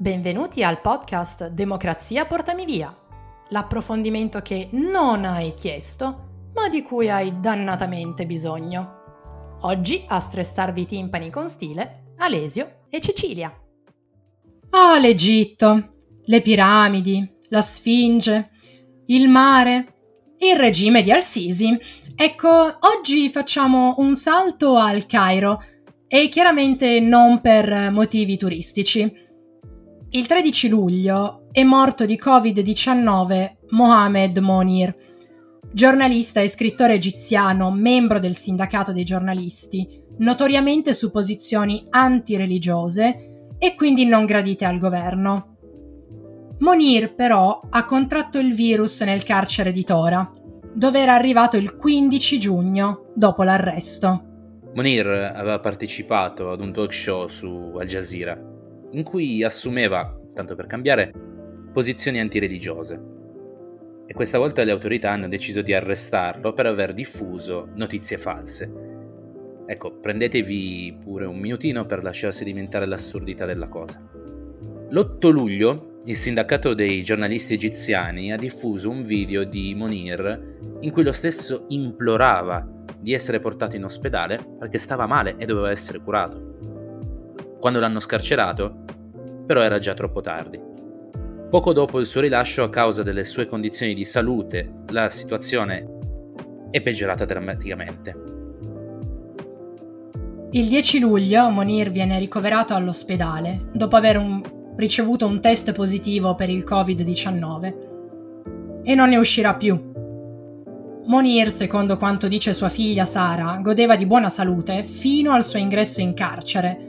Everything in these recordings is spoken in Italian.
Benvenuti al podcast Democrazia portami via, l'approfondimento che non hai chiesto, ma di cui hai dannatamente bisogno. Oggi a stressarvi i timpani con stile, Alesio e Cecilia. Ah, l'Egitto, le piramidi, la Sfinge, il mare, il regime di Al-Sisi. Ecco, oggi facciamo un salto al Cairo e chiaramente non per motivi turistici. Il 13 luglio è morto di Covid-19 Mohamed Monir, giornalista e scrittore egiziano, membro del sindacato dei giornalisti, notoriamente su posizioni antireligiose e quindi non gradite al governo. Monir però ha contratto il virus nel carcere di Tora, dove era arrivato il 15 giugno dopo l'arresto. Monir aveva partecipato ad un talk show su Al Jazeera in cui assumeva, tanto per cambiare, posizioni antireligiose. E questa volta le autorità hanno deciso di arrestarlo per aver diffuso notizie false. Ecco, prendetevi pure un minutino per lasciar sedimentare l'assurdità della cosa. L'8 luglio il sindacato dei giornalisti egiziani ha diffuso un video di Monir in cui lo stesso implorava di essere portato in ospedale perché stava male e doveva essere curato. Quando l'hanno scarcerato, però era già troppo tardi. Poco dopo il suo rilascio, a causa delle sue condizioni di salute, la situazione è peggiorata drammaticamente. Il 10 luglio Monir viene ricoverato all'ospedale dopo aver un, ricevuto un test positivo per il Covid-19 e non ne uscirà più. Monir, secondo quanto dice sua figlia Sara, godeva di buona salute fino al suo ingresso in carcere,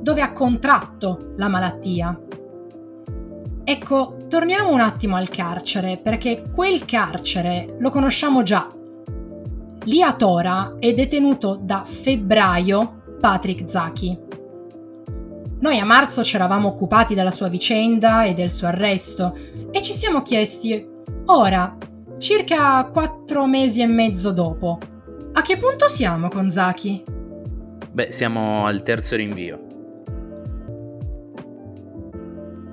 dove ha contratto la malattia. Ecco, torniamo un attimo al carcere, perché quel carcere lo conosciamo già. Lì a Tora è detenuto da febbraio Patrick Zaki. Noi a marzo ci eravamo occupati della sua vicenda e del suo arresto e ci siamo chiesti, ora, circa quattro mesi e mezzo dopo, a che punto siamo con Zaki? Beh, siamo al terzo rinvio.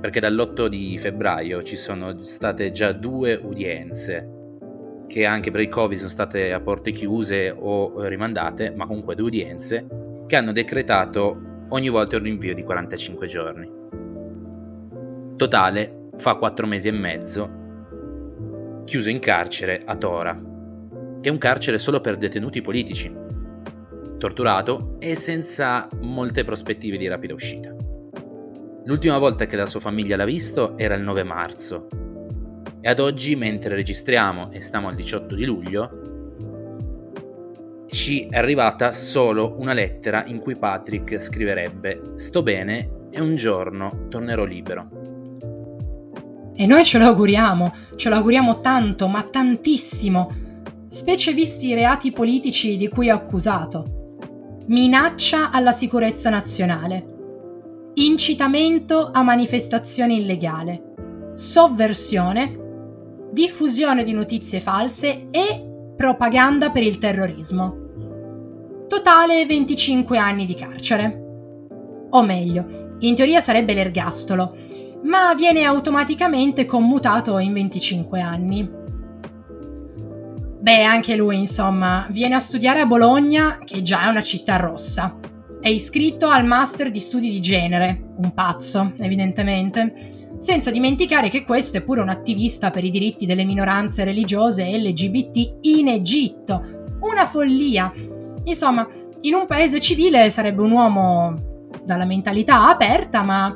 Perché dall'8 di febbraio ci sono state già due udienze che anche per il Covid sono state a porte chiuse o rimandate, ma comunque due udienze che hanno decretato ogni volta un rinvio di 45 giorni. Totale fa 4 mesi e mezzo chiuso in carcere a Tora, che è un carcere solo per detenuti politici, torturato e senza molte prospettive di rapida uscita. L'ultima volta che la sua famiglia l'ha visto era il 9 marzo e ad oggi, mentre registriamo e stiamo al 18 di luglio, ci è arrivata solo una lettera in cui Patrick scriverebbe Sto bene e un giorno tornerò libero. E noi ce lo auguriamo, ce lo auguriamo tanto, ma tantissimo, specie visti i reati politici di cui è accusato. Minaccia alla sicurezza nazionale incitamento a manifestazione illegale, sovversione, diffusione di notizie false e propaganda per il terrorismo. Totale 25 anni di carcere. O meglio, in teoria sarebbe l'ergastolo, ma viene automaticamente commutato in 25 anni. Beh, anche lui, insomma, viene a studiare a Bologna, che già è una città rossa. È iscritto al Master di Studi di Genere, un pazzo, evidentemente, senza dimenticare che questo è pure un attivista per i diritti delle minoranze religiose LGBT in Egitto. Una follia! Insomma, in un paese civile sarebbe un uomo dalla mentalità aperta, ma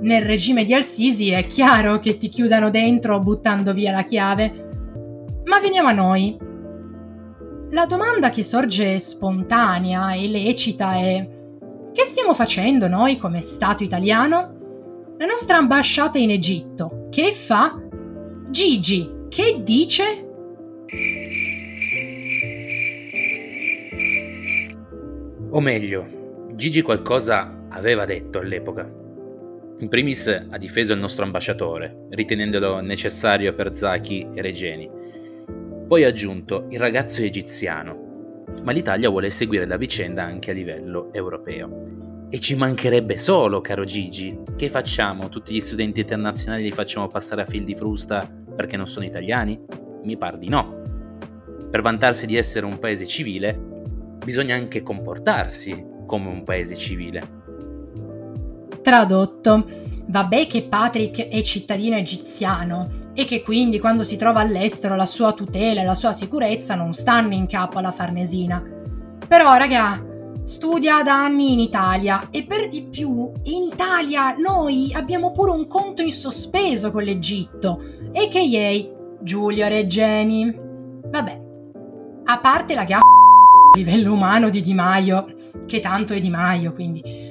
nel regime di Al-Sisi è chiaro che ti chiudano dentro buttando via la chiave. Ma veniamo a noi. La domanda che sorge spontanea e lecita è che stiamo facendo noi come Stato italiano? la nostra ambasciata in Egitto, che fa? Gigi, che dice? O meglio, Gigi qualcosa aveva detto all'epoca. In primis ha difeso il nostro ambasciatore, ritenendolo necessario per Zaki e Regeni. Poi ha aggiunto il ragazzo egiziano, ma l'Italia vuole seguire la vicenda anche a livello europeo. E ci mancherebbe solo, caro Gigi. Che facciamo? Tutti gli studenti internazionali li facciamo passare a fil di frusta perché non sono italiani? Mi par di no. Per vantarsi di essere un paese civile, bisogna anche comportarsi come un paese civile. Tradotto, vabbè che Patrick è cittadino egiziano e che quindi quando si trova all'estero la sua tutela e la sua sicurezza non stanno in capo alla Farnesina. Però, raga, studia da anni in Italia e per di più in Italia noi abbiamo pure un conto in sospeso con l'Egitto e che yay, Giulio Reggeni. Vabbè, a parte la gaffa a livello umano di Di Maio, che tanto è Di Maio, quindi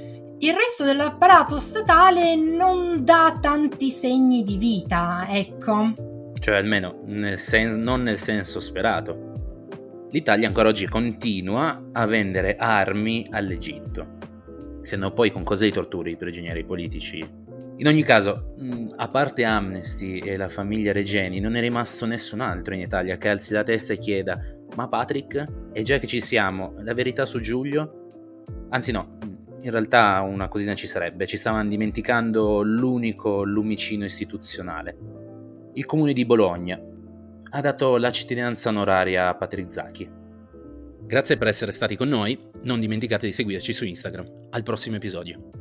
il resto dell'apparato statale non dà tanti segni di vita, ecco. Cioè, almeno nel sen- non nel senso sperato. L'Italia ancora oggi continua a vendere armi all'Egitto. Se no poi con cosa li torturi i prigionieri politici? In ogni caso, a parte Amnesty e la famiglia Regeni, non è rimasto nessun altro in Italia che alzi la testa e chieda ma Patrick? E già che ci siamo, la verità su Giulio? Anzi no, in realtà una cosina ci sarebbe, ci stavano dimenticando l'unico lumicino istituzionale. Il comune di Bologna ha dato la cittadinanza onoraria a Patrick Zacchi. Grazie per essere stati con noi, non dimenticate di seguirci su Instagram. Al prossimo episodio.